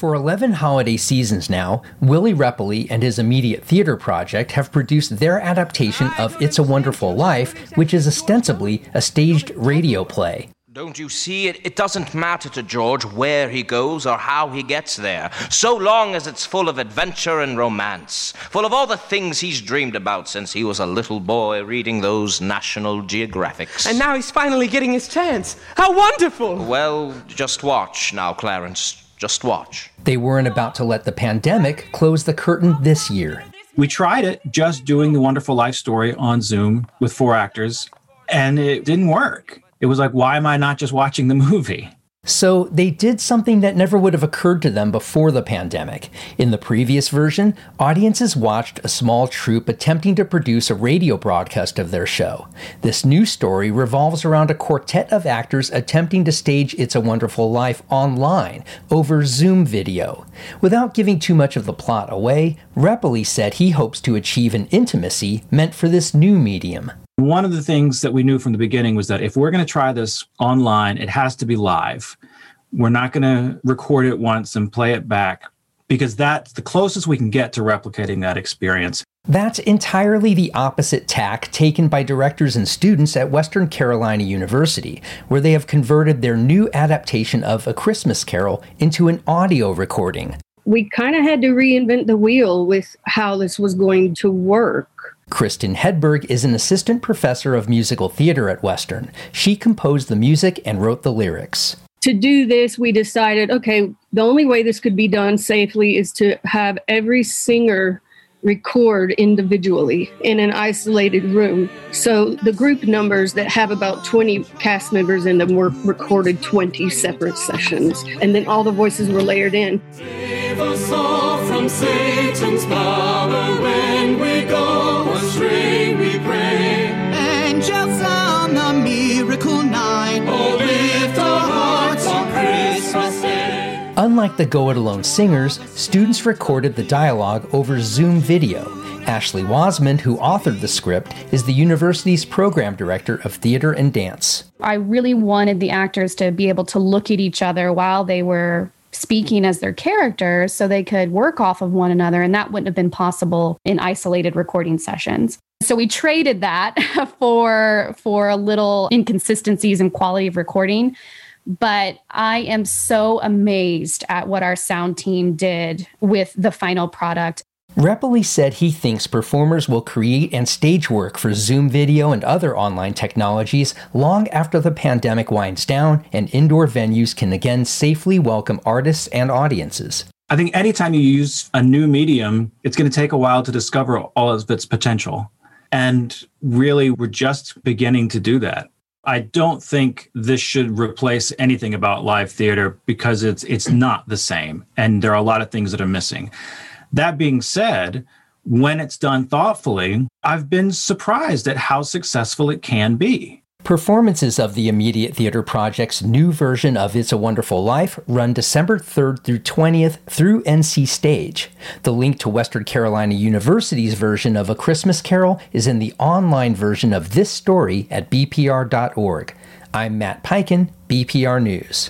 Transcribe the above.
For 11 holiday seasons now, Willie Repoley and his immediate theater project have produced their adaptation of It's a Wonderful Life, which is ostensibly a staged radio play. Don't you see? It, it doesn't matter to George where he goes or how he gets there, so long as it's full of adventure and romance, full of all the things he's dreamed about since he was a little boy reading those National Geographics. And now he's finally getting his chance. How wonderful! Well, just watch now, Clarence. Just watch. They weren't about to let the pandemic close the curtain this year. We tried it just doing the wonderful life story on Zoom with four actors, and it didn't work. It was like, why am I not just watching the movie? So they did something that never would have occurred to them before the pandemic. In the previous version, audiences watched a small troupe attempting to produce a radio broadcast of their show. This new story revolves around a quartet of actors attempting to stage It's a Wonderful Life online over Zoom video. Without giving too much of the plot away, Repoley said he hopes to achieve an intimacy meant for this new medium. One of the things that we knew from the beginning was that if we're going to try this online, it has to be live. We're not going to record it once and play it back because that's the closest we can get to replicating that experience. That's entirely the opposite tack taken by directors and students at Western Carolina University, where they have converted their new adaptation of A Christmas Carol into an audio recording. We kind of had to reinvent the wheel with how this was going to work. Kristen Hedberg is an assistant professor of musical theater at Western. She composed the music and wrote the lyrics. To do this, we decided okay, the only way this could be done safely is to have every singer record individually in an isolated room. So the group numbers that have about 20 cast members in them were recorded 20 separate sessions, and then all the voices were layered in. Save us all from Satan's power when we go Unlike the Go It Alone singers, students recorded the dialogue over Zoom video. Ashley Wasmond, who authored the script, is the university's program director of theater and dance. I really wanted the actors to be able to look at each other while they were speaking as their characters so they could work off of one another and that wouldn't have been possible in isolated recording sessions so we traded that for for a little inconsistencies in quality of recording but i am so amazed at what our sound team did with the final product Repoley said he thinks performers will create and stage work for Zoom video and other online technologies long after the pandemic winds down and indoor venues can again safely welcome artists and audiences. I think anytime you use a new medium, it's going to take a while to discover all of its potential. And really, we're just beginning to do that. I don't think this should replace anything about live theater because it's it's not the same and there are a lot of things that are missing. That being said, when it's done thoughtfully, I've been surprised at how successful it can be. Performances of the Immediate Theater Project's new version of It's a Wonderful Life run December 3rd through 20th through NC Stage. The link to Western Carolina University's version of A Christmas Carol is in the online version of this story at bpr.org. I'm Matt Peiken, BPR News.